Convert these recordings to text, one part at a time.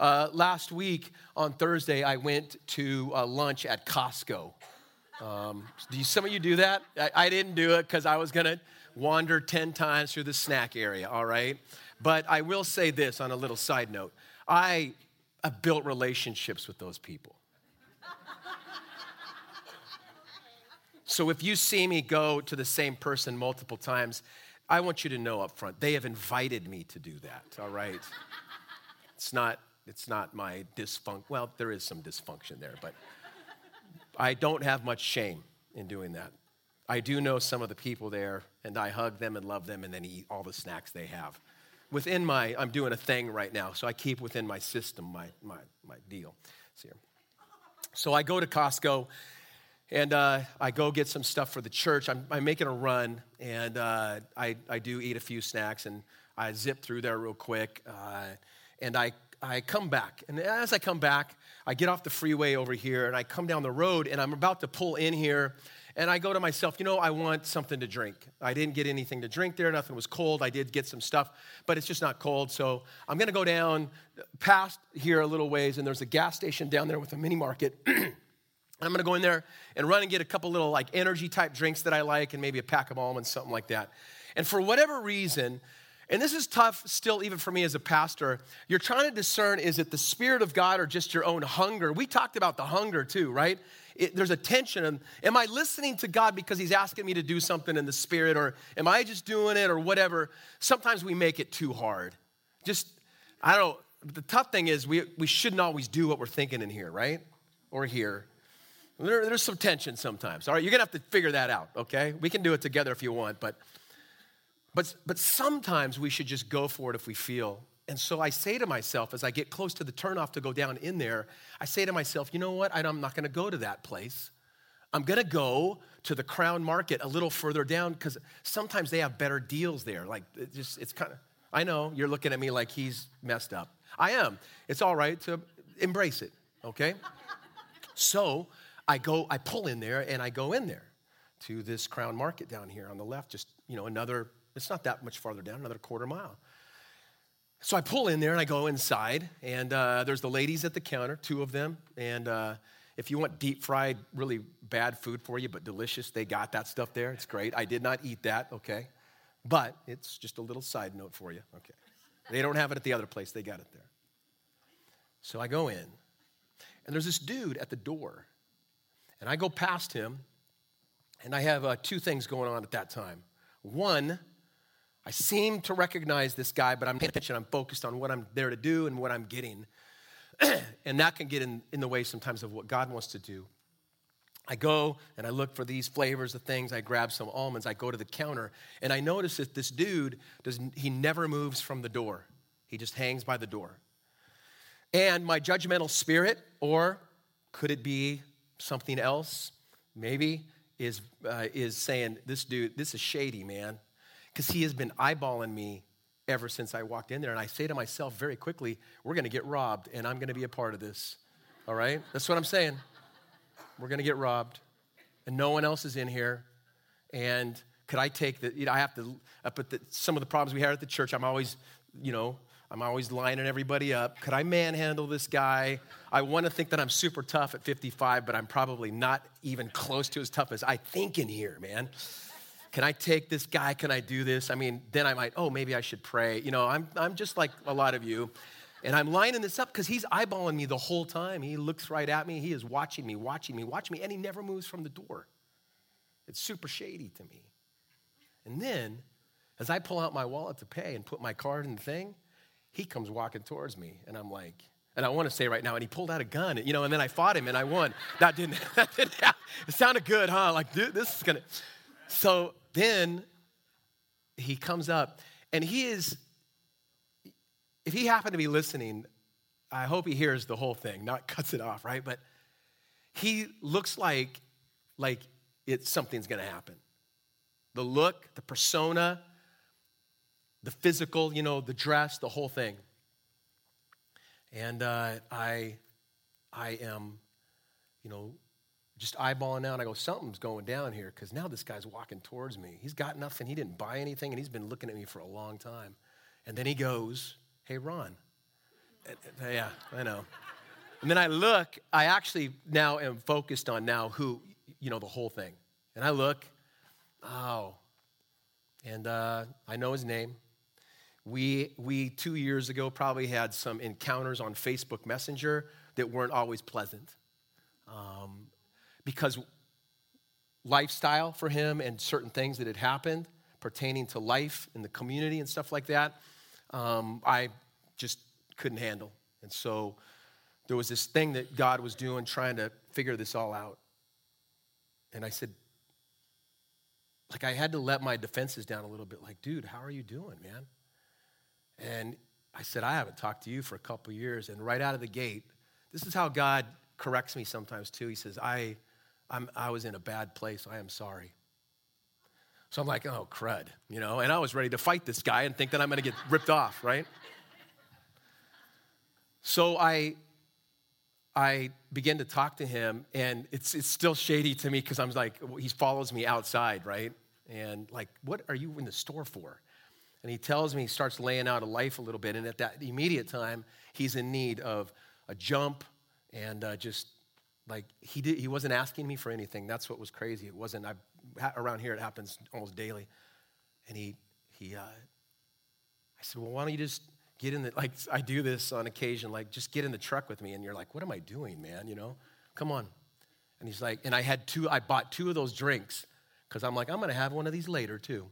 Uh, last week on Thursday, I went to uh, lunch at Costco. Um, do you, some of you do that? I, I didn't do it because I was going to wander 10 times through the snack area, all right? But I will say this on a little side note I have built relationships with those people. so if you see me go to the same person multiple times, I want you to know up front, they have invited me to do that, all right? It's not, it's not my dysfunction. Well, there is some dysfunction there, but I don't have much shame in doing that. I do know some of the people there, and I hug them and love them and then eat all the snacks they have. Within my, I'm doing a thing right now, so I keep within my system my, my, my deal. So I go to Costco and uh, I go get some stuff for the church. I'm, I'm making a run, and uh, I, I do eat a few snacks, and I zip through there real quick. Uh, and I, I come back. And as I come back, I get off the freeway over here, and I come down the road, and I'm about to pull in here. And I go to myself, you know, I want something to drink. I didn't get anything to drink there. Nothing was cold. I did get some stuff, but it's just not cold. So I'm going to go down past here a little ways, and there's a gas station down there with a mini market. I'm gonna go in there and run and get a couple little like energy type drinks that I like and maybe a pack of almonds, something like that. And for whatever reason, and this is tough still, even for me as a pastor, you're trying to discern is it the Spirit of God or just your own hunger? We talked about the hunger too, right? It, there's a tension. Am I listening to God because He's asking me to do something in the Spirit, or am I just doing it, or whatever? Sometimes we make it too hard. Just, I don't, the tough thing is we, we shouldn't always do what we're thinking in here, right? Or here. There, there's some tension sometimes. All right, you're gonna have to figure that out. Okay, we can do it together if you want, but but but sometimes we should just go for it if we feel. And so I say to myself as I get close to the turnoff to go down in there, I say to myself, you know what? I'm not gonna go to that place. I'm gonna go to the Crown Market a little further down because sometimes they have better deals there. Like it just it's kind of I know you're looking at me like he's messed up. I am. It's all right to embrace it, okay? so I go, I pull in there and I go in there to this Crown Market down here on the left, just, you know, another, it's not that much farther down, another quarter mile. So I pull in there and I go inside, and uh, there's the ladies at the counter, two of them. And uh, if you want deep fried, really bad food for you, but delicious, they got that stuff there. It's great. I did not eat that, okay? But it's just a little side note for you, okay? They don't have it at the other place, they got it there. So I go in, and there's this dude at the door and I go past him, and I have uh, two things going on at that time. One, I seem to recognize this guy, but I'm paying attention. I'm focused on what I'm there to do and what I'm getting. and that can get in, in the way sometimes of what God wants to do. I go and I look for these flavors of things. I grab some almonds. I go to the counter, and I notice that this dude does he never moves from the door. He just hangs by the door. And my judgmental spirit, or could it be something else, maybe, is, uh, is saying, This dude, this is shady, man. Because he has been eyeballing me ever since I walked in there. And I say to myself very quickly, We're going to get robbed, and I'm going to be a part of this. All right? That's what I'm saying. We're going to get robbed, and no one else is in here. And could I take the, you know, I have to, put the, some of the problems we had at the church, I'm always, you know, I'm always lining everybody up. Could I manhandle this guy? I want to think that I'm super tough at 55, but I'm probably not even close to as tough as I think in here, man. Can I take this guy? Can I do this? I mean, then I might, oh, maybe I should pray. You know, I'm, I'm just like a lot of you. And I'm lining this up because he's eyeballing me the whole time. He looks right at me. He is watching me, watching me, watching me, and he never moves from the door. It's super shady to me. And then, as I pull out my wallet to pay and put my card in the thing, he comes walking towards me, and I'm like, and I want to say right now, and he pulled out a gun, you know, and then I fought him and I won. That didn't, that didn't happen. It sounded good, huh? Like, dude, this is gonna. So then he comes up, and he is, if he happened to be listening, I hope he hears the whole thing, not cuts it off, right? But he looks like, like it, something's gonna happen. The look, the persona, the physical, you know, the dress, the whole thing. And uh, I, I am, you know, just eyeballing out. I go, something's going down here because now this guy's walking towards me. He's got nothing. He didn't buy anything, and he's been looking at me for a long time. And then he goes, Hey, Ron, Yeah, I know. And then I look, I actually now am focused on now who, you know, the whole thing. And I look, oh, and uh, I know his name. We, we, two years ago, probably had some encounters on Facebook Messenger that weren't always pleasant. Um, because lifestyle for him and certain things that had happened pertaining to life in the community and stuff like that, um, I just couldn't handle. And so there was this thing that God was doing, trying to figure this all out. And I said, like, I had to let my defenses down a little bit. Like, dude, how are you doing, man? And I said, I haven't talked to you for a couple years. And right out of the gate, this is how God corrects me sometimes too. He says, I, I'm, I was in a bad place. I am sorry. So I'm like, oh, crud, you know, and I was ready to fight this guy and think that I'm going to get ripped off, right? So I, I begin to talk to him, and it's, it's still shady to me because I'm like, he follows me outside, right? And like, what are you in the store for? And he tells me, he starts laying out a life a little bit. And at that immediate time, he's in need of a jump and uh, just like he, did, he wasn't asking me for anything. That's what was crazy. It wasn't, I, around here, it happens almost daily. And he, he uh, I said, well, why don't you just get in the, like, I do this on occasion, like, just get in the truck with me. And you're like, what am I doing, man? You know, come on. And he's like, and I had two, I bought two of those drinks because I'm like, I'm to have one of these later too.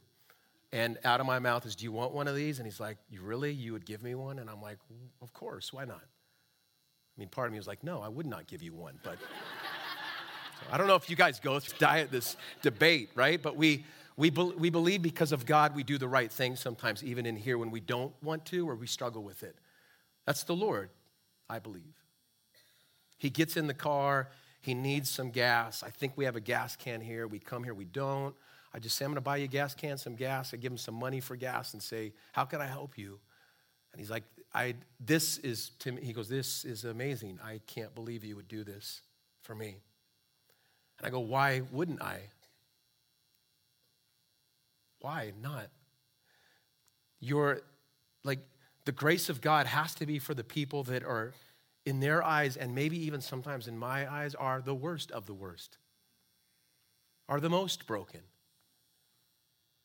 And out of my mouth is, Do you want one of these? And he's like, You really? You would give me one? And I'm like, Of course, why not? I mean, part of me was like, No, I would not give you one. But so I don't know if you guys go through diet this debate, right? But we, we, be, we believe because of God, we do the right thing sometimes, even in here when we don't want to or we struggle with it. That's the Lord, I believe. He gets in the car, he needs some gas. I think we have a gas can here. We come here, we don't. I just say, I'm going to buy you a gas can, some gas. I give him some money for gas and say, How can I help you? And he's like, I, This is, Tim, he goes, This is amazing. I can't believe you would do this for me. And I go, Why wouldn't I? Why not? You're like, the grace of God has to be for the people that are, in their eyes, and maybe even sometimes in my eyes, are the worst of the worst, are the most broken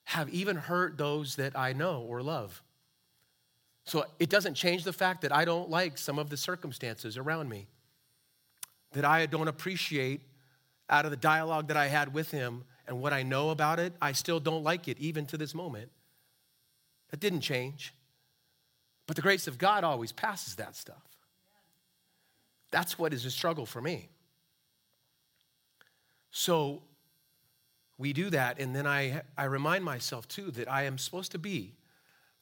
have even hurt those that I know or love. So it doesn't change the fact that I don't like some of the circumstances around me, that I don't appreciate out of the dialogue that I had with him and what I know about it, I still don't like it even to this moment. That didn't change. But the grace of God always passes that stuff. That's what is a struggle for me. So we do that, and then I, I remind myself too that I am supposed to be,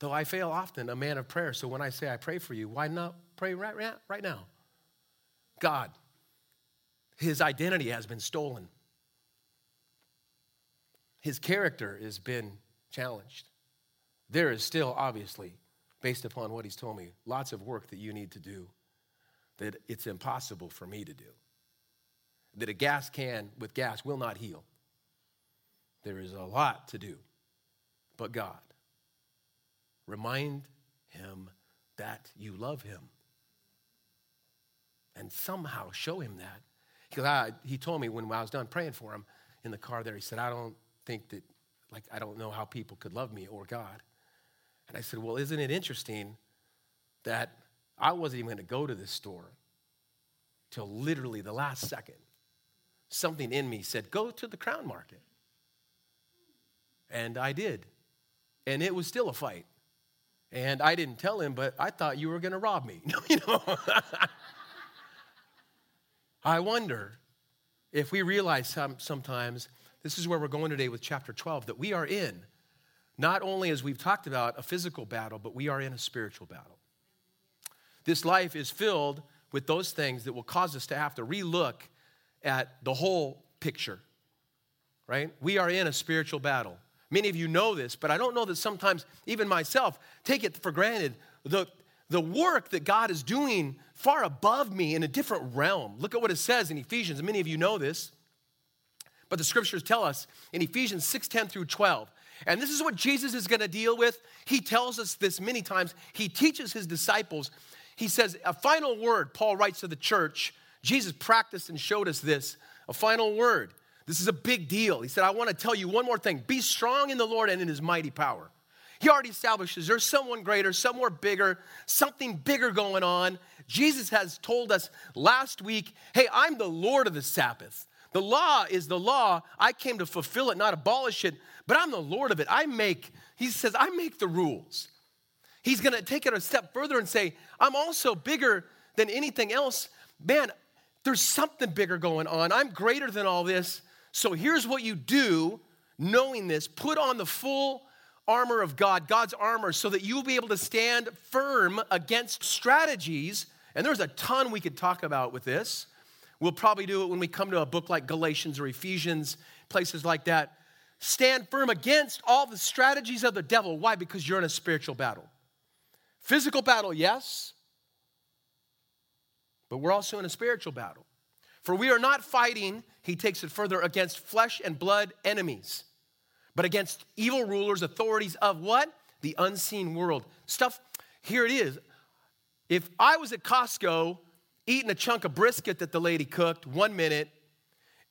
though I fail often, a man of prayer. So when I say I pray for you, why not pray right, right, right now? God, his identity has been stolen, his character has been challenged. There is still, obviously, based upon what he's told me, lots of work that you need to do that it's impossible for me to do. That a gas can with gas will not heal. There is a lot to do, but God. Remind him that you love him. And somehow show him that. Because I, ah, he told me when I was done praying for him in the car there, he said, I don't think that, like, I don't know how people could love me or God. And I said, Well, isn't it interesting that I wasn't even going to go to this store till literally the last second? Something in me said, Go to the crown market. And I did. And it was still a fight. And I didn't tell him, but I thought you were going to rob me. you know? I wonder if we realize some, sometimes this is where we're going today with chapter 12 that we are in not only as we've talked about a physical battle, but we are in a spiritual battle. This life is filled with those things that will cause us to have to relook at the whole picture, right? We are in a spiritual battle. Many of you know this, but I don't know that sometimes, even myself, take it for granted. The, the work that God is doing far above me in a different realm. Look at what it says in Ephesians, many of you know this, but the scriptures tell us in Ephesians 6 10 through 12. And this is what Jesus is going to deal with. He tells us this many times. He teaches his disciples. he says, a final word, Paul writes to the church. Jesus practiced and showed us this a final word. This is a big deal. He said, I want to tell you one more thing be strong in the Lord and in his mighty power. He already establishes there's someone greater, somewhere bigger, something bigger going on. Jesus has told us last week, hey, I'm the Lord of the Sabbath. The law is the law. I came to fulfill it, not abolish it, but I'm the Lord of it. I make, he says, I make the rules. He's going to take it a step further and say, I'm also bigger than anything else. Man, there's something bigger going on. I'm greater than all this. So here's what you do, knowing this put on the full armor of God, God's armor, so that you'll be able to stand firm against strategies. And there's a ton we could talk about with this. We'll probably do it when we come to a book like Galatians or Ephesians, places like that. Stand firm against all the strategies of the devil. Why? Because you're in a spiritual battle. Physical battle, yes, but we're also in a spiritual battle. For we are not fighting, he takes it further, against flesh and blood enemies, but against evil rulers, authorities of what? The unseen world. Stuff, here it is. If I was at Costco eating a chunk of brisket that the lady cooked one minute,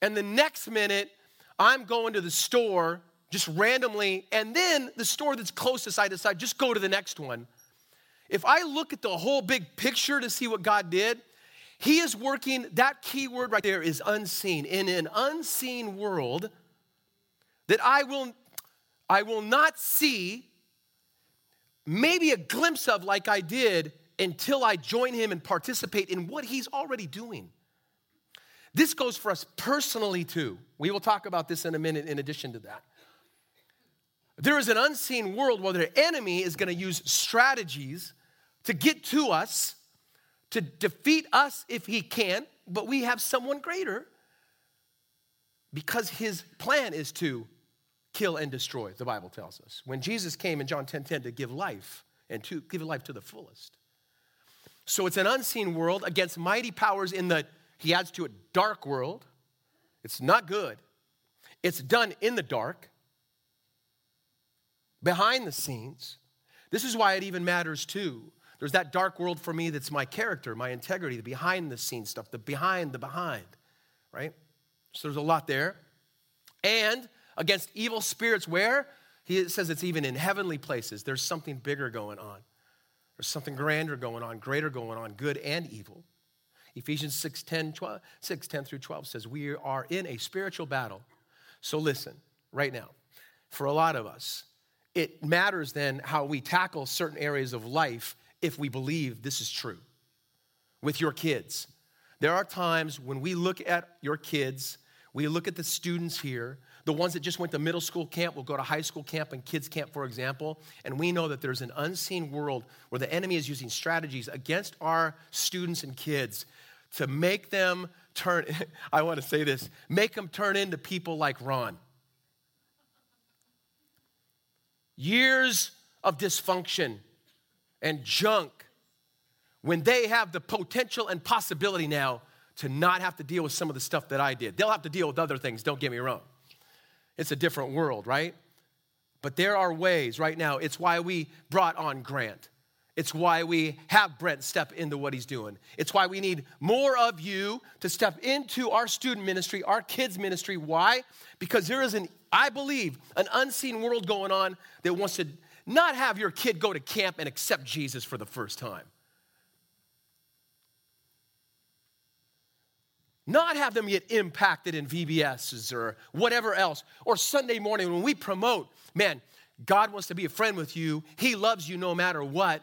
and the next minute I'm going to the store just randomly, and then the store that's closest, I decide just go to the next one. If I look at the whole big picture to see what God did, He is working, that key word right there is unseen. In an unseen world that I will, I will not see maybe a glimpse of like I did until I join Him and participate in what He's already doing. This goes for us personally too. We will talk about this in a minute in addition to that. There is an unseen world where the enemy is going to use strategies to get to us, to defeat us if he can, but we have someone greater because his plan is to kill and destroy, the Bible tells us. When Jesus came in John 10 10 to give life and to give life to the fullest. So it's an unseen world against mighty powers in the, he adds to it, dark world. It's not good. It's done in the dark, behind the scenes. This is why it even matters too there's that dark world for me that's my character, my integrity, the behind the scenes stuff, the behind the behind, right? So there's a lot there. And against evil spirits, where? He says it's even in heavenly places. There's something bigger going on. There's something grander going on, greater going on, good and evil. Ephesians 6 10, 12, 6, 10 through 12 says, We are in a spiritual battle. So listen, right now, for a lot of us, it matters then how we tackle certain areas of life if we believe this is true. With your kids, there are times when we look at your kids, we look at the students here, the ones that just went to middle school camp will go to high school camp and kids camp, for example, and we know that there's an unseen world where the enemy is using strategies against our students and kids to make them turn, I want to say this, make them turn into people like Ron. Years of dysfunction, and junk when they have the potential and possibility now to not have to deal with some of the stuff that I did. They'll have to deal with other things, don't get me wrong. It's a different world, right? But there are ways right now. It's why we brought on Grant. It's why we have Brent step into what he's doing. It's why we need more of you to step into our student ministry, our kids' ministry. Why? Because there is an, I believe, an unseen world going on that wants to not have your kid go to camp and accept Jesus for the first time. Not have them get impacted in VBSs or whatever else. Or Sunday morning when we promote, man, God wants to be a friend with you. He loves you no matter what.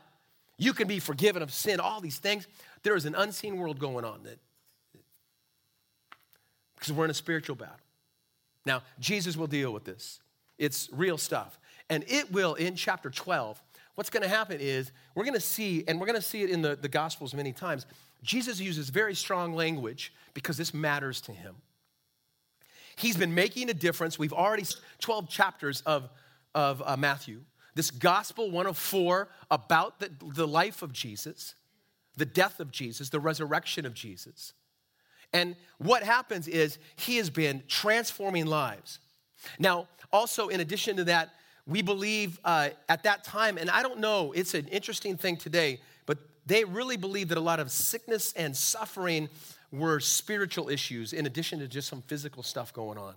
You can be forgiven of sin, all these things. There is an unseen world going on that because we're in a spiritual battle. Now, Jesus will deal with this. It's real stuff. And it will, in chapter 12, what's going to happen is we're going to see, and we're going to see it in the, the Gospels many times, Jesus uses very strong language because this matters to him. He's been making a difference. We've already, 12 chapters of, of uh, Matthew. This Gospel 104 about the, the life of Jesus, the death of Jesus, the resurrection of Jesus. And what happens is he has been transforming lives. Now, also, in addition to that, we believe uh, at that time, and I don't know, it's an interesting thing today, but they really believed that a lot of sickness and suffering were spiritual issues in addition to just some physical stuff going on.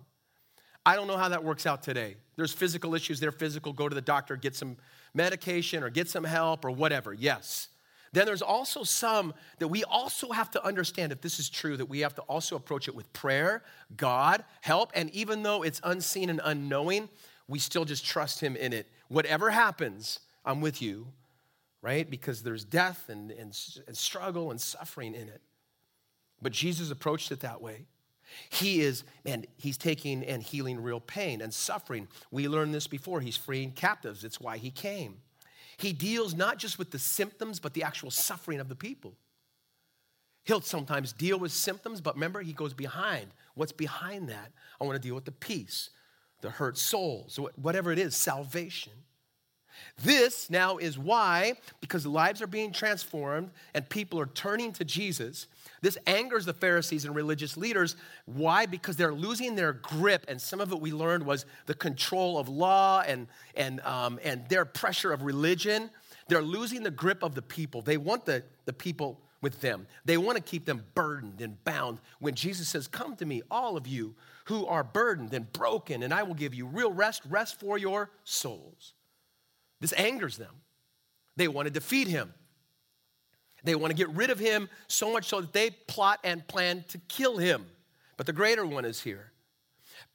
I don't know how that works out today. There's physical issues, they're physical, go to the doctor, get some medication or get some help or whatever. Yes. Then there's also some that we also have to understand if this is true, that we have to also approach it with prayer, God, help, and even though it's unseen and unknowing, we still just trust Him in it. Whatever happens, I'm with you, right? Because there's death and, and, and struggle and suffering in it. But Jesus approached it that way. He is, and he's taking and healing real pain and suffering. We learned this before. He's freeing captives. It's why he came. He deals not just with the symptoms, but the actual suffering of the people. He'll sometimes deal with symptoms, but remember, he goes behind. What's behind that? I want to deal with the peace, the hurt souls, whatever it is, salvation. This now is why, because lives are being transformed and people are turning to Jesus, this angers the Pharisees and religious leaders. Why? Because they're losing their grip. And some of it we learned was the control of law and, and, um, and their pressure of religion. They're losing the grip of the people. They want the, the people with them, they want to keep them burdened and bound. When Jesus says, Come to me, all of you who are burdened and broken, and I will give you real rest, rest for your souls. This angers them. They want to defeat him. They want to get rid of him so much so that they plot and plan to kill him. But the greater one is here.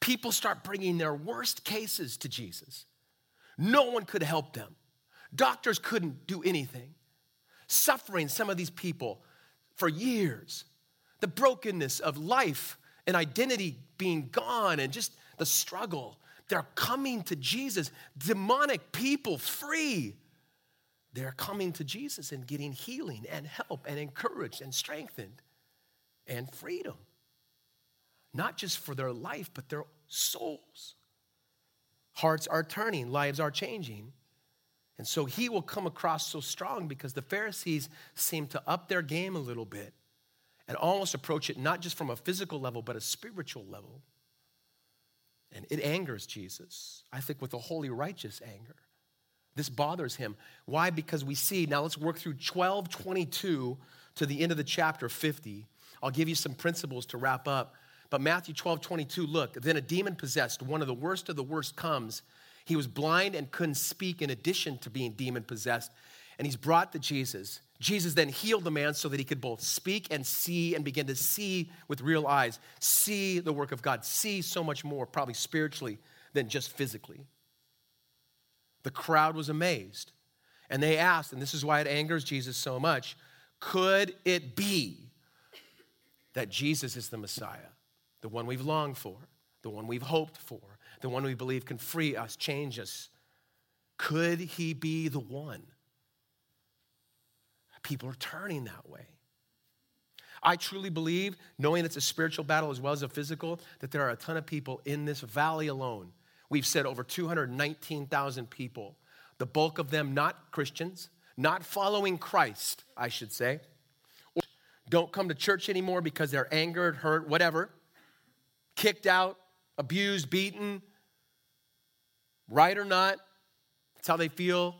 People start bringing their worst cases to Jesus. No one could help them. Doctors couldn't do anything. Suffering some of these people for years. The brokenness of life and identity being gone and just the struggle. They're coming to Jesus. Demonic people free they're coming to Jesus and getting healing and help and encouraged and strengthened and freedom. Not just for their life, but their souls. Hearts are turning, lives are changing. And so he will come across so strong because the Pharisees seem to up their game a little bit and almost approach it not just from a physical level, but a spiritual level. And it angers Jesus, I think, with a holy, righteous anger. This bothers him. Why? Because we see, now let's work through 1222 to the end of the chapter 50. I'll give you some principles to wrap up. But Matthew 12, 22, look, then a demon possessed, one of the worst of the worst, comes. He was blind and couldn't speak in addition to being demon possessed. And he's brought to Jesus. Jesus then healed the man so that he could both speak and see and begin to see with real eyes, see the work of God, see so much more, probably spiritually, than just physically. The crowd was amazed. And they asked, and this is why it angers Jesus so much could it be that Jesus is the Messiah, the one we've longed for, the one we've hoped for, the one we believe can free us, change us? Could he be the one? People are turning that way. I truly believe, knowing it's a spiritual battle as well as a physical, that there are a ton of people in this valley alone We've said over 219,000 people, the bulk of them not Christians, not following Christ, I should say. or Don't come to church anymore because they're angered, hurt, whatever, kicked out, abused, beaten, right or not. That's how they feel.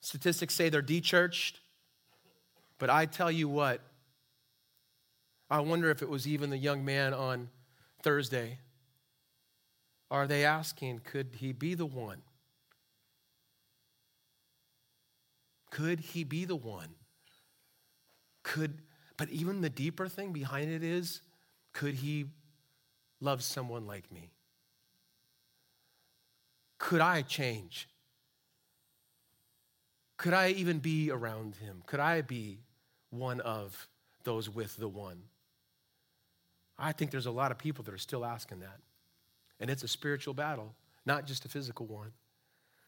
Statistics say they're dechurched. But I tell you what, I wonder if it was even the young man on Thursday are they asking, could he be the one? Could he be the one? Could, but even the deeper thing behind it is, could he love someone like me? Could I change? Could I even be around him? Could I be one of those with the one? I think there's a lot of people that are still asking that. And it's a spiritual battle, not just a physical one.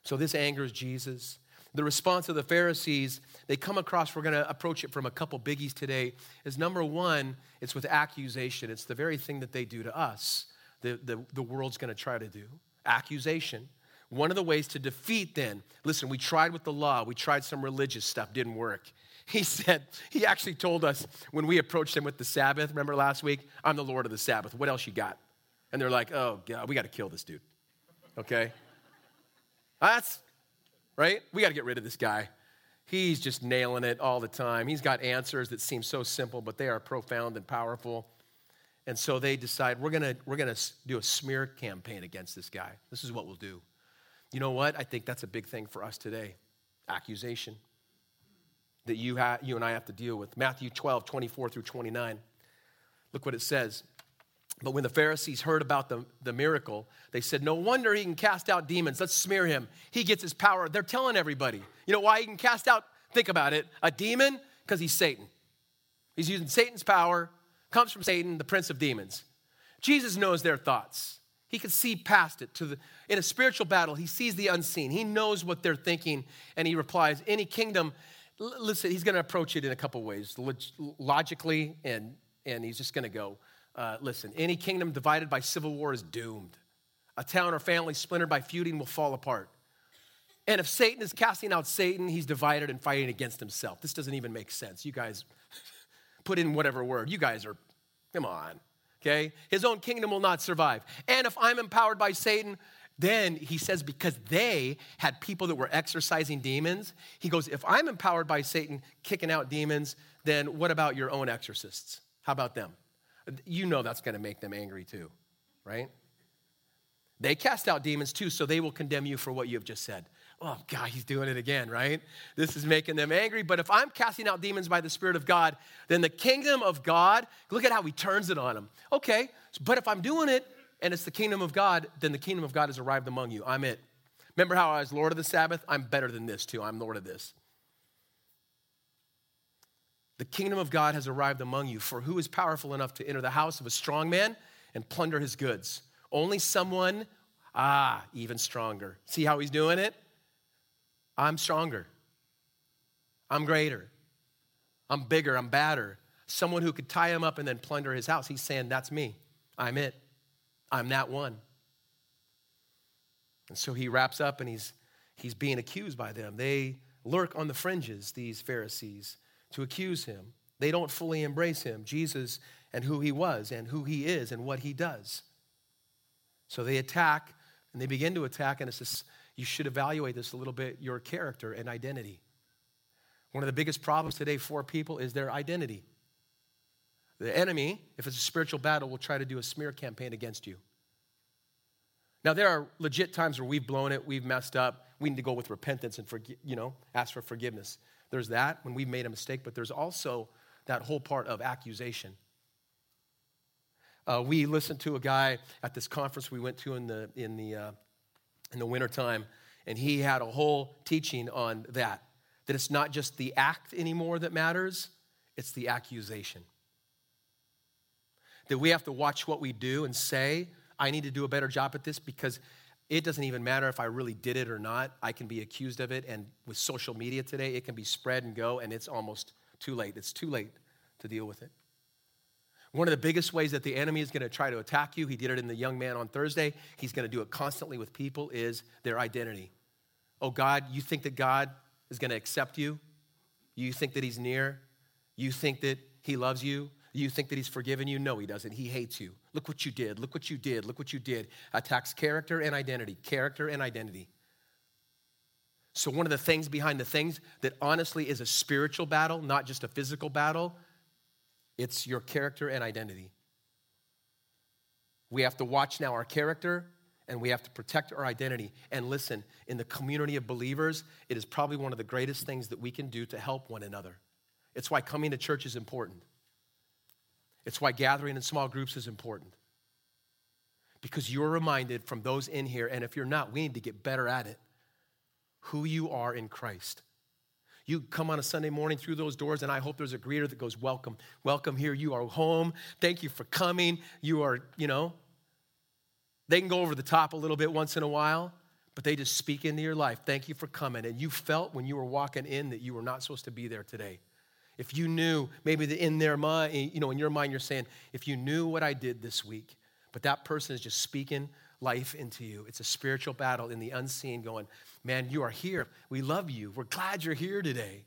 So this angers Jesus. The response of the Pharisees, they come across, we're going to approach it from a couple biggies today, is number one, it's with accusation. It's the very thing that they do to us, the, the, the world's going to try to do. Accusation. One of the ways to defeat then, listen, we tried with the law, we tried some religious stuff, didn't work. He said, he actually told us when we approached him with the Sabbath, remember last week? I'm the Lord of the Sabbath. What else you got? and they're like, oh, God, we got to kill this dude. Okay? That's right. We got to get rid of this guy. He's just nailing it all the time. He's got answers that seem so simple, but they are profound and powerful. And so they decide we're gonna, we're gonna do a smear campaign against this guy. This is what we'll do. You know what? I think that's a big thing for us today accusation that you, ha- you and I have to deal with. Matthew 12, 24 through 29. Look what it says. But when the Pharisees heard about the, the miracle, they said, No wonder he can cast out demons. Let's smear him. He gets his power. They're telling everybody. You know why he can cast out, think about it, a demon? Because he's Satan. He's using Satan's power, comes from Satan, the prince of demons. Jesus knows their thoughts. He can see past it to the in a spiritual battle, he sees the unseen. He knows what they're thinking, and he replies, Any kingdom, listen, he's going to approach it in a couple ways, logically, and, and he's just going to go, uh, listen, any kingdom divided by civil war is doomed. A town or family splintered by feuding will fall apart. And if Satan is casting out Satan, he's divided and fighting against himself. This doesn't even make sense. You guys put in whatever word. You guys are, come on, okay? His own kingdom will not survive. And if I'm empowered by Satan, then he says, because they had people that were exorcising demons, he goes, if I'm empowered by Satan kicking out demons, then what about your own exorcists? How about them? You know that's going to make them angry too, right? They cast out demons too, so they will condemn you for what you have just said. Oh, God, he's doing it again, right? This is making them angry. But if I'm casting out demons by the Spirit of God, then the kingdom of God, look at how he turns it on them. Okay, but if I'm doing it and it's the kingdom of God, then the kingdom of God has arrived among you. I'm it. Remember how I was Lord of the Sabbath? I'm better than this too. I'm Lord of this. The kingdom of God has arrived among you. For who is powerful enough to enter the house of a strong man and plunder his goods? Only someone, ah, even stronger. See how he's doing it? I'm stronger. I'm greater. I'm bigger. I'm badder. Someone who could tie him up and then plunder his house. He's saying, That's me. I'm it. I'm that one. And so he wraps up and he's, he's being accused by them. They lurk on the fringes, these Pharisees, to accuse him. They don't fully embrace him, Jesus, and who he was, and who he is, and what he does. So they attack, and they begin to attack, and it's this, you should evaluate this a little bit your character and identity. One of the biggest problems today for people is their identity. The enemy, if it's a spiritual battle, will try to do a smear campaign against you. Now, there are legit times where we've blown it, we've messed up, we need to go with repentance and forgi- you know, ask for forgiveness. There's that when we've made a mistake, but there's also that whole part of accusation. Uh, we listened to a guy at this conference we went to in the, in the, uh, in the wintertime, and he had a whole teaching on that. That it's not just the act anymore that matters, it's the accusation that we have to watch what we do and say, I need to do a better job at this because it doesn't even matter if I really did it or not. I can be accused of it. And with social media today, it can be spread and go, and it's almost too late. It's too late to deal with it. One of the biggest ways that the enemy is going to try to attack you, he did it in the young man on Thursday, he's going to do it constantly with people, is their identity. Oh, God, you think that God is going to accept you? You think that he's near? You think that he loves you? You think that he's forgiven you? No, he doesn't. He hates you. Look what you did. Look what you did. Look what you did. Attacks character and identity. Character and identity. So, one of the things behind the things that honestly is a spiritual battle, not just a physical battle, it's your character and identity. We have to watch now our character and we have to protect our identity. And listen, in the community of believers, it is probably one of the greatest things that we can do to help one another. It's why coming to church is important. It's why gathering in small groups is important. Because you're reminded from those in here, and if you're not, we need to get better at it, who you are in Christ. You come on a Sunday morning through those doors, and I hope there's a greeter that goes, Welcome, welcome here. You are home. Thank you for coming. You are, you know, they can go over the top a little bit once in a while, but they just speak into your life. Thank you for coming. And you felt when you were walking in that you were not supposed to be there today. If you knew, maybe in their mind, eh, you know, in your mind, you're saying, if you knew what I did this week, but that person is just speaking life into you. It's a spiritual battle in the unseen, going, man, you are here. We love you. We're glad you're here today.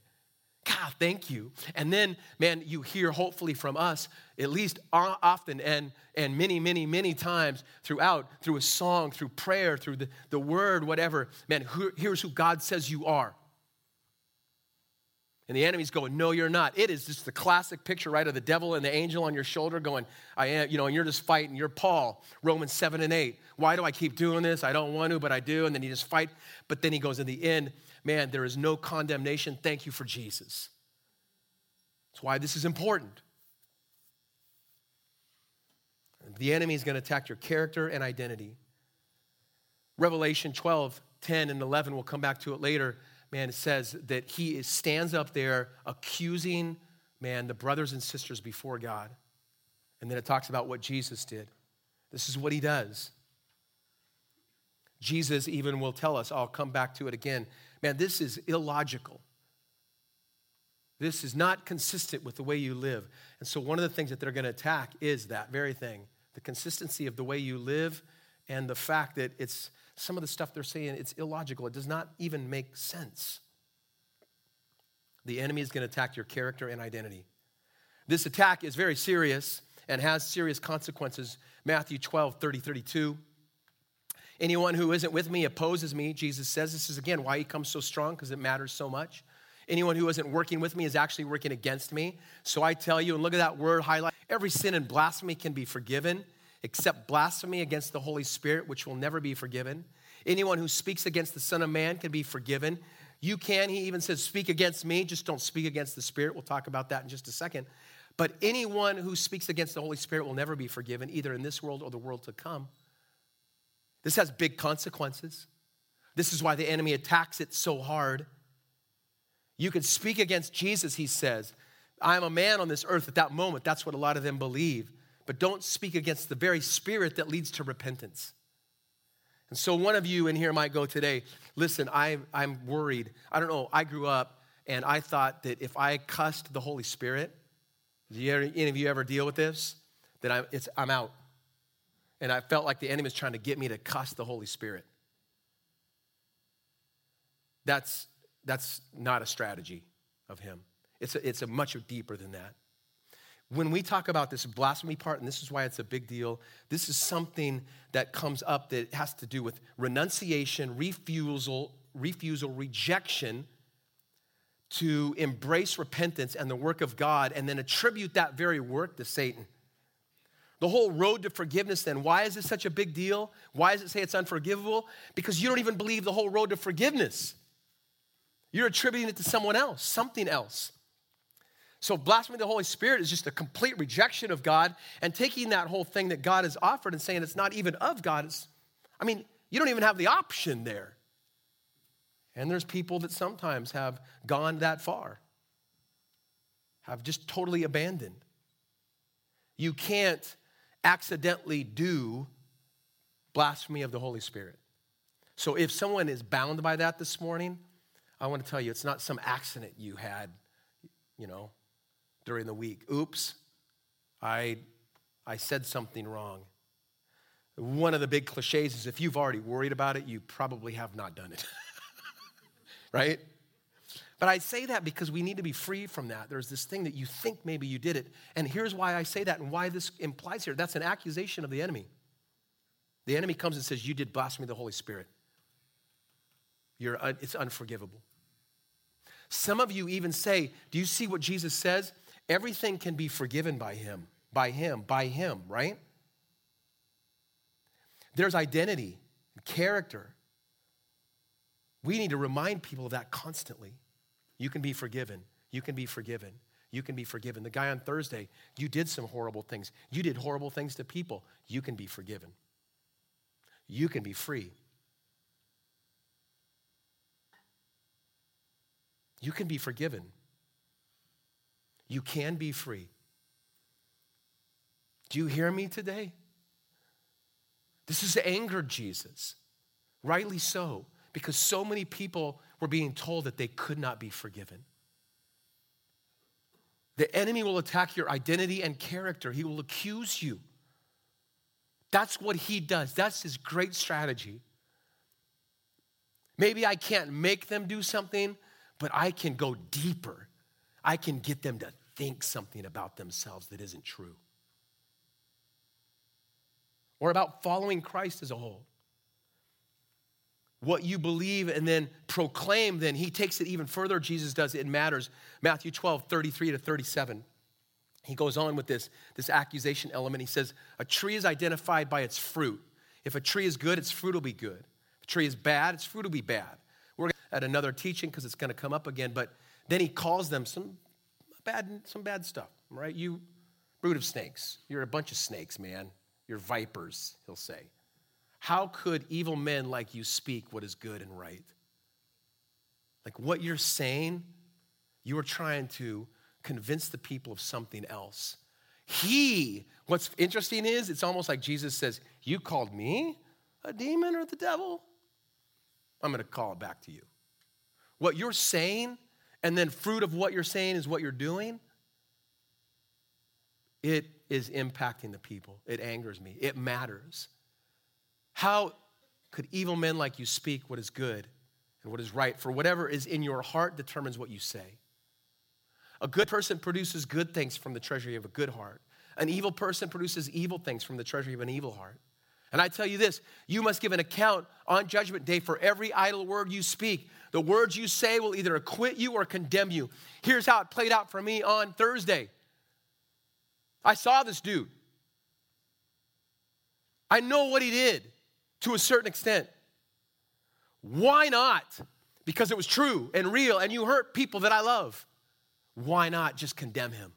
God, thank you. And then, man, you hear hopefully from us, at least often and, and many, many, many times throughout, through a song, through prayer, through the, the word, whatever. Man, who, here's who God says you are. And the enemy's going, No, you're not. It is just the classic picture, right, of the devil and the angel on your shoulder going, I am, you know, and you're just fighting. You're Paul, Romans 7 and 8. Why do I keep doing this? I don't want to, but I do. And then you just fight. But then he goes, In the end, man, there is no condemnation. Thank you for Jesus. That's why this is important. The enemy is going to attack your character and identity. Revelation 12, 10, and 11, we'll come back to it later man, it says that he is, stands up there accusing, man, the brothers and sisters before God. And then it talks about what Jesus did. This is what he does. Jesus even will tell us, I'll come back to it again. Man, this is illogical. This is not consistent with the way you live. And so, one of the things that they're going to attack is that very thing the consistency of the way you live and the fact that it's some of the stuff they're saying, it's illogical. It does not even make sense. The enemy is going to attack your character and identity. This attack is very serious and has serious consequences. Matthew 12, 30, 32. Anyone who isn't with me opposes me, Jesus says. This is again why he comes so strong, because it matters so much. Anyone who isn't working with me is actually working against me. So I tell you, and look at that word highlight every sin and blasphemy can be forgiven except blasphemy against the Holy Spirit, which will never be forgiven. Anyone who speaks against the Son of Man can be forgiven. You can, he even says, speak against me, just don't speak against the Spirit. We'll talk about that in just a second. But anyone who speaks against the Holy Spirit will never be forgiven, either in this world or the world to come. This has big consequences. This is why the enemy attacks it so hard. You can speak against Jesus, he says. I am a man on this earth at that moment. That's what a lot of them believe but don't speak against the very spirit that leads to repentance. And so one of you in here might go today, listen, I, I'm worried. I don't know, I grew up and I thought that if I cussed the Holy Spirit, ever, any of you ever deal with this? That I'm, it's, I'm out. And I felt like the enemy was trying to get me to cuss the Holy Spirit. That's, that's not a strategy of him. It's a, it's a much deeper than that when we talk about this blasphemy part, and this is why it's a big deal, this is something that comes up that has to do with renunciation, refusal, refusal, rejection to embrace repentance and the work of God, and then attribute that very work to Satan. The whole road to forgiveness, then, why is this such a big deal? Why does it say it's unforgivable? Because you don't even believe the whole road to forgiveness. You're attributing it to someone else, something else. So, blasphemy of the Holy Spirit is just a complete rejection of God and taking that whole thing that God has offered and saying it's not even of God. It's, I mean, you don't even have the option there. And there's people that sometimes have gone that far, have just totally abandoned. You can't accidentally do blasphemy of the Holy Spirit. So, if someone is bound by that this morning, I want to tell you it's not some accident you had, you know, during the week. Oops, I, I said something wrong. One of the big cliches is if you've already worried about it, you probably have not done it. right? But I say that because we need to be free from that. There's this thing that you think maybe you did it. And here's why I say that and why this implies here that's an accusation of the enemy. The enemy comes and says, You did blasphemy the Holy Spirit. You're, it's unforgivable. Some of you even say, Do you see what Jesus says? Everything can be forgiven by him, by him, by him, right? There's identity, character. We need to remind people of that constantly. You can be forgiven. You can be forgiven. You can be forgiven. The guy on Thursday, you did some horrible things. You did horrible things to people. You can be forgiven. You can be free. You can be forgiven. You can be free. Do you hear me today? This has angered Jesus, rightly so, because so many people were being told that they could not be forgiven. The enemy will attack your identity and character, he will accuse you. That's what he does, that's his great strategy. Maybe I can't make them do something, but I can go deeper. I can get them to think something about themselves that isn't true. Or about following Christ as a whole. what you believe and then proclaim, then he takes it even further. Jesus does it matters. Matthew 12, 33 to 37. He goes on with this, this accusation element. He says, A tree is identified by its fruit. If a tree is good, its fruit will be good. If a tree is bad, its fruit will be bad. We're at another teaching because it's going to come up again, but then he calls them some bad, some bad stuff, right? You brood of snakes. You're a bunch of snakes, man. You're vipers, he'll say. How could evil men like you speak what is good and right? Like what you're saying, you are trying to convince the people of something else. He, what's interesting is, it's almost like Jesus says, You called me a demon or the devil? I'm going to call it back to you. What you're saying, and then fruit of what you're saying is what you're doing, it is impacting the people. It angers me. It matters. How could evil men like you speak what is good and what is right? For whatever is in your heart determines what you say. A good person produces good things from the treasury of a good heart. An evil person produces evil things from the treasury of an evil heart. And I tell you this you must give an account on Judgment Day for every idle word you speak. The words you say will either acquit you or condemn you. Here's how it played out for me on Thursday I saw this dude. I know what he did to a certain extent. Why not? Because it was true and real, and you hurt people that I love. Why not just condemn him?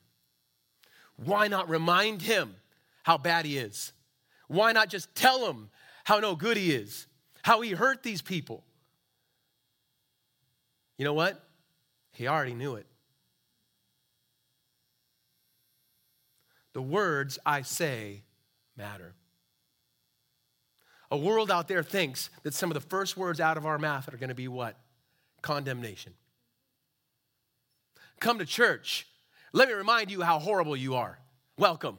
Why not remind him how bad he is? Why not just tell him how no good he is, how he hurt these people? You know what? He already knew it. The words I say matter. A world out there thinks that some of the first words out of our mouth are going to be what? Condemnation. Come to church. Let me remind you how horrible you are. Welcome.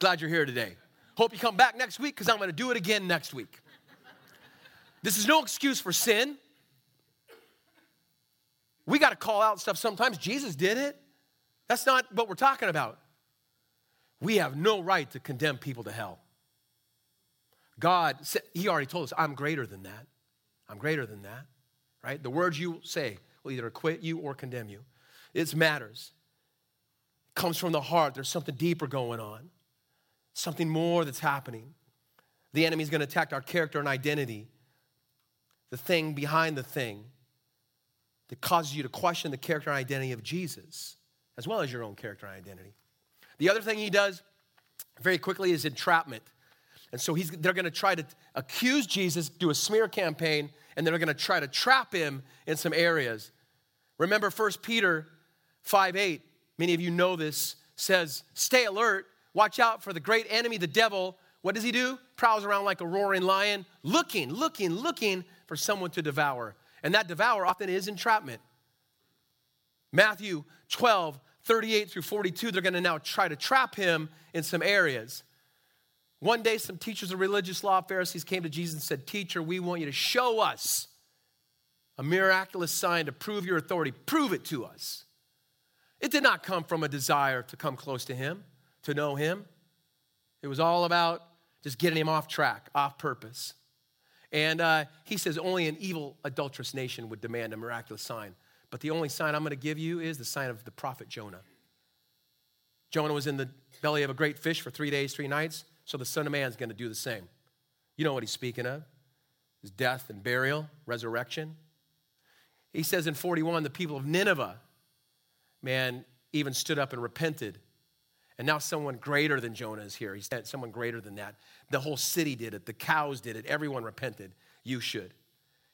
Glad you're here today. Hope you come back next week because I'm going to do it again next week. This is no excuse for sin. We got to call out stuff sometimes. Jesus did it. That's not what we're talking about. We have no right to condemn people to hell. God, He already told us, I'm greater than that. I'm greater than that, right? The words you say will either acquit you or condemn you. It matters. It comes from the heart. There's something deeper going on, something more that's happening. The enemy's going to attack our character and identity, the thing behind the thing that causes you to question the character and identity of Jesus, as well as your own character and identity. The other thing he does very quickly is entrapment. And so he's, they're going to try to accuse Jesus, do a smear campaign, and they're going to try to trap him in some areas. Remember 1 Peter 5 8, many of you know this, says, Stay alert, watch out for the great enemy, the devil. What does he do? Prowls around like a roaring lion, looking, looking, looking for someone to devour. And that devour often is entrapment. Matthew 12, 38 through 42, they're going to now try to trap him in some areas. One day, some teachers of religious law, Pharisees, came to Jesus and said, Teacher, we want you to show us a miraculous sign to prove your authority. Prove it to us. It did not come from a desire to come close to him, to know him. It was all about just getting him off track, off purpose. And uh, he says only an evil, adulterous nation would demand a miraculous sign. But the only sign I'm going to give you is the sign of the prophet Jonah. Jonah was in the belly of a great fish for three days, three nights. So the Son of Man is going to do the same. You know what he's speaking of his death and burial, resurrection. He says in 41, the people of Nineveh, man, even stood up and repented. And now someone greater than Jonah is here. He said, someone greater than that. The whole city did it, the cows did it, everyone repented. You should.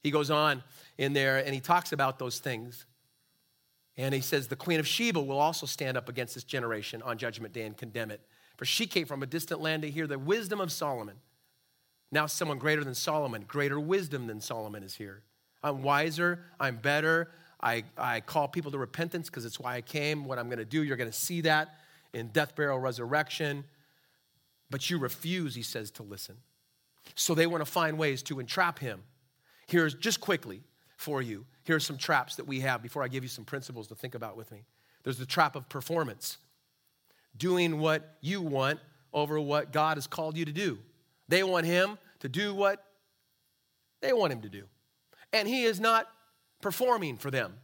He goes on in there and he talks about those things. And he says, The Queen of Sheba will also stand up against this generation on Judgment Day and condemn it. For she came from a distant land to hear the wisdom of Solomon. Now, someone greater than Solomon, greater wisdom than Solomon is here. I'm wiser, I'm better. I, I call people to repentance because it's why I came. What I'm going to do, you're going to see that in death, burial, resurrection. But you refuse, he says, to listen. So they want to find ways to entrap him. Here's just quickly for you. Here's some traps that we have before I give you some principles to think about with me. There's the trap of performance doing what you want over what God has called you to do. They want him to do what they want him to do. and he is not performing for them.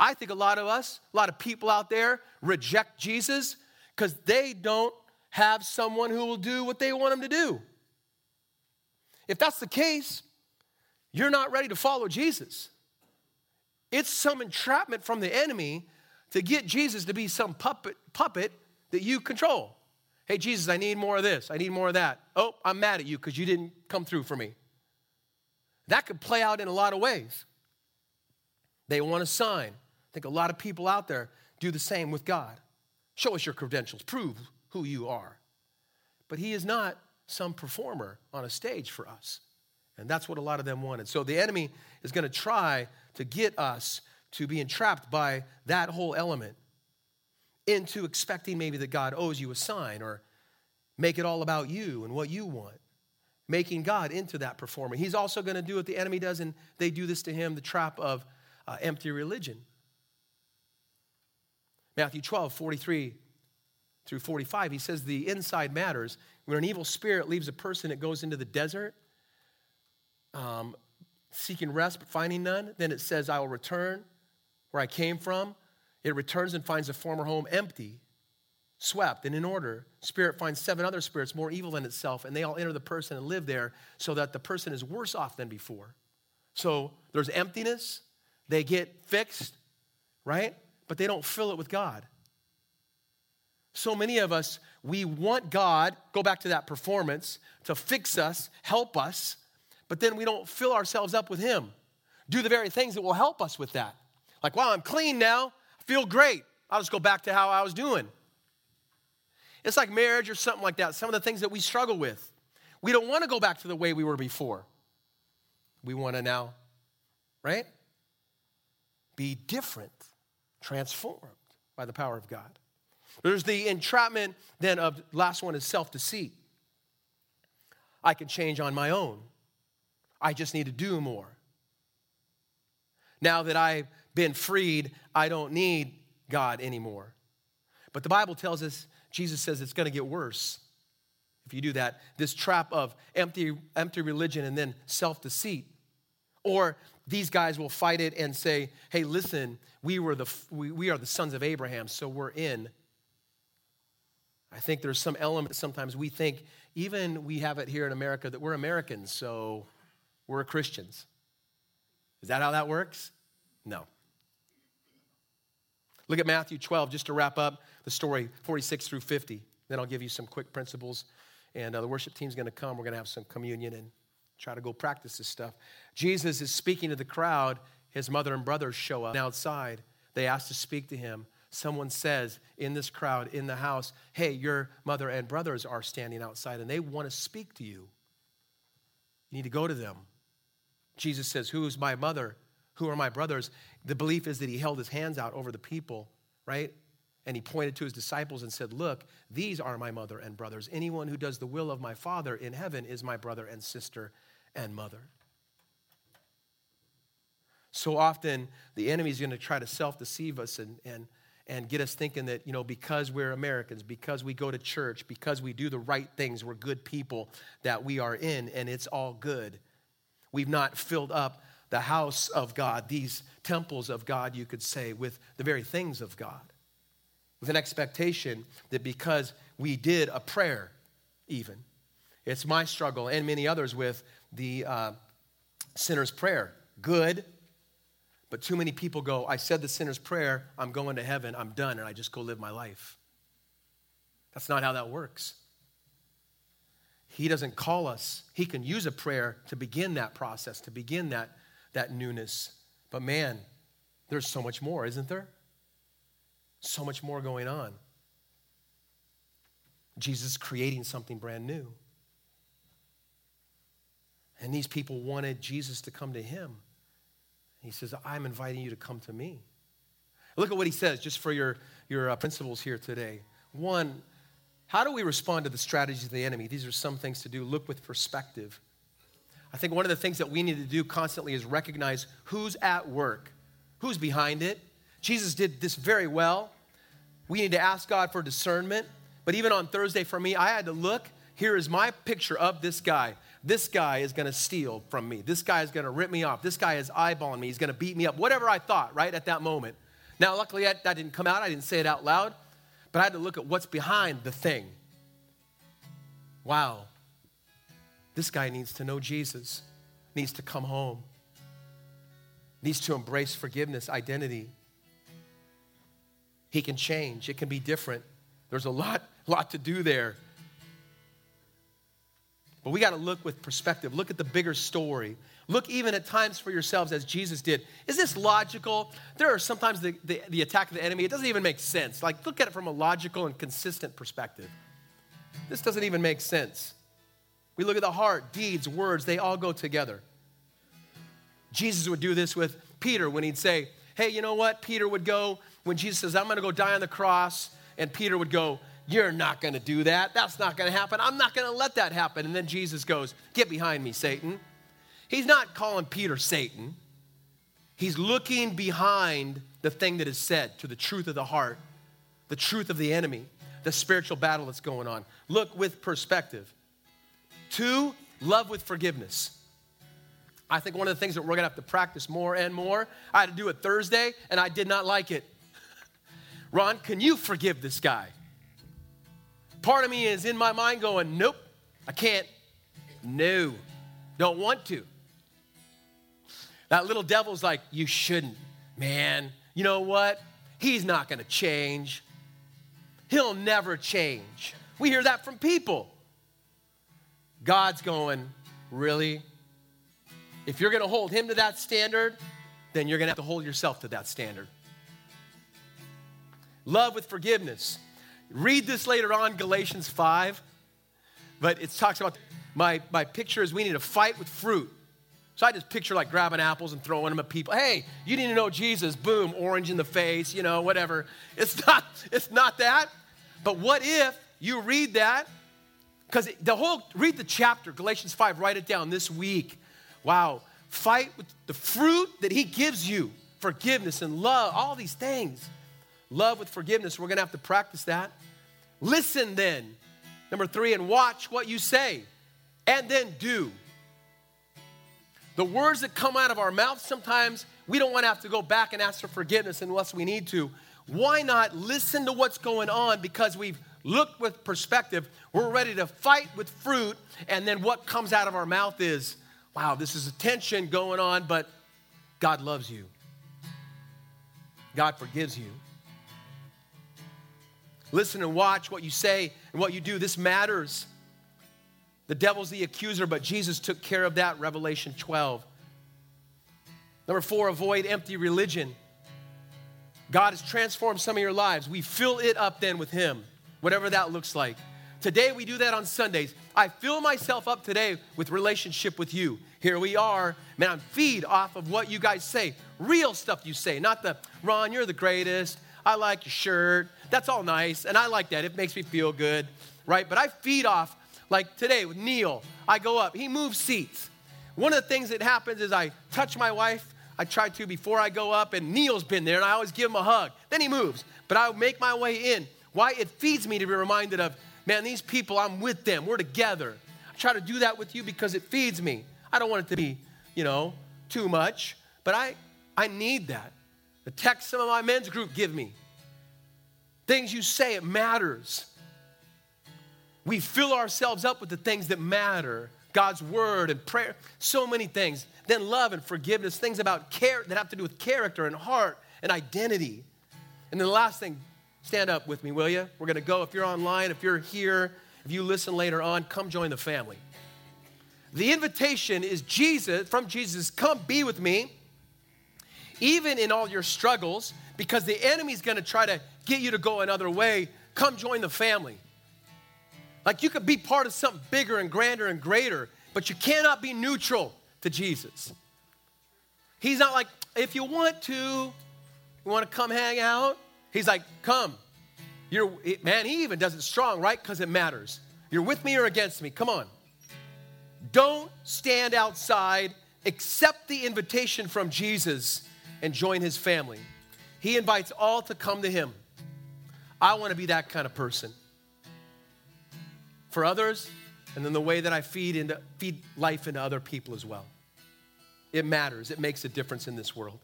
I think a lot of us, a lot of people out there reject Jesus because they don't have someone who will do what they want them to do. If that's the case, you're not ready to follow Jesus. It's some entrapment from the enemy to get Jesus to be some puppet, puppet that you control. Hey, Jesus, I need more of this. I need more of that. Oh, I'm mad at you because you didn't come through for me. That could play out in a lot of ways. They want a sign. I think a lot of people out there do the same with God. Show us your credentials, prove who you are. But He is not some performer on a stage for us. And that's what a lot of them wanted. So the enemy is going to try to get us to be entrapped by that whole element into expecting maybe that God owes you a sign or make it all about you and what you want, making God into that performer. He's also going to do what the enemy does, and they do this to him the trap of uh, empty religion. Matthew 12, 43 through 45, he says the inside matters. When an evil spirit leaves a person, it goes into the desert, um, seeking rest but finding none. Then it says, I will return where I came from. It returns and finds a former home empty, swept, and in order. Spirit finds seven other spirits more evil than itself, and they all enter the person and live there so that the person is worse off than before. So there's emptiness, they get fixed, right? But they don't fill it with God. So many of us, we want God, go back to that performance, to fix us, help us, but then we don't fill ourselves up with Him. Do the very things that will help us with that. Like, wow, I'm clean now. I feel great. I'll just go back to how I was doing. It's like marriage or something like that. Some of the things that we struggle with. We don't want to go back to the way we were before. We want to now, right? Be different, transformed by the power of God. There's the entrapment then of last one is self-deceit. I can change on my own. I just need to do more. Now that I've been freed, I don't need God anymore. But the Bible tells us, Jesus says it's going to get worse if you do that. This trap of empty, empty religion and then self deceit. Or these guys will fight it and say, hey, listen, we, were the, we, we are the sons of Abraham, so we're in. I think there's some element sometimes we think, even we have it here in America, that we're Americans, so we're Christians. Is that how that works? No. Look at Matthew 12, just to wrap up the story, 46 through 50. Then I'll give you some quick principles. And uh, the worship team's going to come. We're going to have some communion and try to go practice this stuff. Jesus is speaking to the crowd. His mother and brothers show up outside. They ask to speak to him. Someone says in this crowd, in the house, Hey, your mother and brothers are standing outside and they want to speak to you. You need to go to them. Jesus says, Who is my mother? Who are my brothers? The belief is that he held his hands out over the people, right? And he pointed to his disciples and said, Look, these are my mother and brothers. Anyone who does the will of my Father in heaven is my brother and sister and mother. So often, the enemy is going to try to self deceive us and, and, and get us thinking that, you know, because we're Americans, because we go to church, because we do the right things, we're good people, that we are in and it's all good. We've not filled up the house of God, these temples of God, you could say, with the very things of God. With an expectation that because we did a prayer, even, it's my struggle and many others with the uh, sinner's prayer. Good, but too many people go, I said the sinner's prayer, I'm going to heaven, I'm done, and I just go live my life. That's not how that works. He doesn't call us. He can use a prayer to begin that process, to begin that, that newness. But man, there's so much more, isn't there? So much more going on. Jesus creating something brand new. And these people wanted Jesus to come to him. He says, I'm inviting you to come to me. Look at what he says, just for your, your uh, principles here today. One, how do we respond to the strategies of the enemy? These are some things to do. Look with perspective. I think one of the things that we need to do constantly is recognize who's at work, who's behind it. Jesus did this very well. We need to ask God for discernment. But even on Thursday, for me, I had to look. here is my picture of this guy. This guy is going to steal from me. This guy is going to rip me off. This guy is eyeballing me. He's going to beat me up. Whatever I thought, right, at that moment. Now, luckily, that, that didn't come out. I didn't say it out loud, but I had to look at what's behind the thing. Wow, this guy needs to know Jesus, needs to come home, needs to embrace forgiveness, identity. He can change, it can be different. There's a lot, lot to do there. But we got to look with perspective. Look at the bigger story. Look even at times for yourselves as Jesus did. Is this logical? There are sometimes the, the, the, attack of the enemy, it doesn't even make sense. Like, look at it from a logical and consistent perspective. This doesn't even make sense. We look at the heart, deeds, words, they all go together. Jesus would do this with Peter when he'd say, Hey, you know what? Peter would go, when Jesus says, I'm going to go die on the cross, and Peter would go, you're not going to do that. That's not going to happen. I'm not going to let that happen. And then Jesus goes, Get behind me, Satan. He's not calling Peter Satan. He's looking behind the thing that is said to the truth of the heart, the truth of the enemy, the spiritual battle that's going on. Look with perspective. Two, love with forgiveness. I think one of the things that we're going to have to practice more and more, I had to do it Thursday and I did not like it. Ron, can you forgive this guy? Part of me is in my mind going, nope, I can't. No, don't want to. That little devil's like, you shouldn't. Man, you know what? He's not going to change. He'll never change. We hear that from people. God's going, really? If you're going to hold him to that standard, then you're going to have to hold yourself to that standard. Love with forgiveness. Read this later on, Galatians 5. But it talks about my, my picture is we need to fight with fruit. So I just picture like grabbing apples and throwing them at people. Hey, you need to know Jesus. Boom, orange in the face, you know, whatever. It's not, it's not that. But what if you read that? Because the whole, read the chapter, Galatians 5, write it down this week. Wow. Fight with the fruit that he gives you forgiveness and love, all these things. Love with forgiveness. We're going to have to practice that. Listen then. Number three, and watch what you say, and then do. The words that come out of our mouth, sometimes we don't want to have to go back and ask for forgiveness unless we need to. Why not listen to what's going on because we've looked with perspective, we're ready to fight with fruit, and then what comes out of our mouth is, wow, this is a tension going on, but God loves you. God forgives you. Listen and watch what you say and what you do. This matters. The devil's the accuser, but Jesus took care of that, Revelation 12. Number four, avoid empty religion. God has transformed some of your lives. We fill it up then with Him, whatever that looks like. Today we do that on Sundays. I fill myself up today with relationship with you. Here we are. Man, I'm feed off of what you guys say. Real stuff you say, not the Ron, you're the greatest. I like your shirt. That's all nice, and I like that. It makes me feel good, right? But I feed off, like today with Neil. I go up, he moves seats. One of the things that happens is I touch my wife. I try to before I go up, and Neil's been there, and I always give him a hug. Then he moves, but I make my way in. Why? It feeds me to be reminded of, man, these people, I'm with them. We're together. I try to do that with you because it feeds me. I don't want it to be, you know, too much, but I, I need that. The text some of my men's group give me. Things you say, it matters. We fill ourselves up with the things that matter God's word and prayer, so many things. Then love and forgiveness, things about care that have to do with character and heart and identity. And then the last thing, stand up with me, will you? We're going to go. If you're online, if you're here, if you listen later on, come join the family. The invitation is Jesus, from Jesus, come be with me, even in all your struggles, because the enemy's to try to get you to go another way, come join the family. Like you could be part of something bigger and grander and greater, but you cannot be neutral to Jesus. He's not like, if you want to, you want to come hang out? He's like, come. You're, man, he even does it strong, right? Because it matters. You're with me or against me. Come on. Don't stand outside, accept the invitation from Jesus, and join his family. He invites all to come to him. I want to be that kind of person. For others, and then the way that I feed, into, feed life into other people as well. It matters, it makes a difference in this world.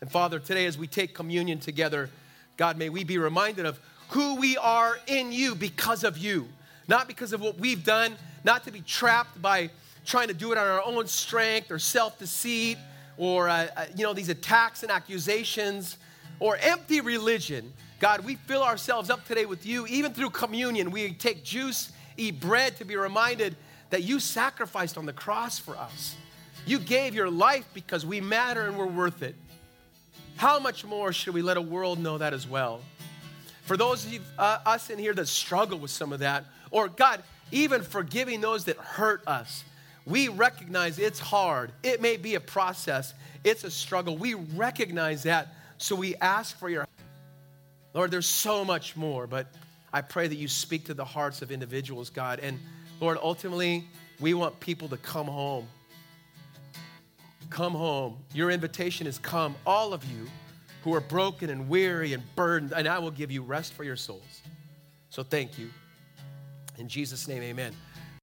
And Father, today as we take communion together, God, may we be reminded of who we are in you because of you, not because of what we've done, not to be trapped by trying to do it on our own strength or self deceit or, uh, uh, you know, these attacks and accusations or empty religion. God, we fill ourselves up today with you, even through communion. We take juice, eat bread to be reminded that you sacrificed on the cross for us. You gave your life because we matter and we're worth it. How much more should we let a world know that as well? For those of you, uh, us in here that struggle with some of that, or God, even forgiving those that hurt us, we recognize it's hard. It may be a process, it's a struggle. We recognize that, so we ask for your Lord, there's so much more, but I pray that you speak to the hearts of individuals, God. And Lord, ultimately, we want people to come home. Come home. Your invitation is come, all of you who are broken and weary and burdened, and I will give you rest for your souls. So thank you. In Jesus' name, amen.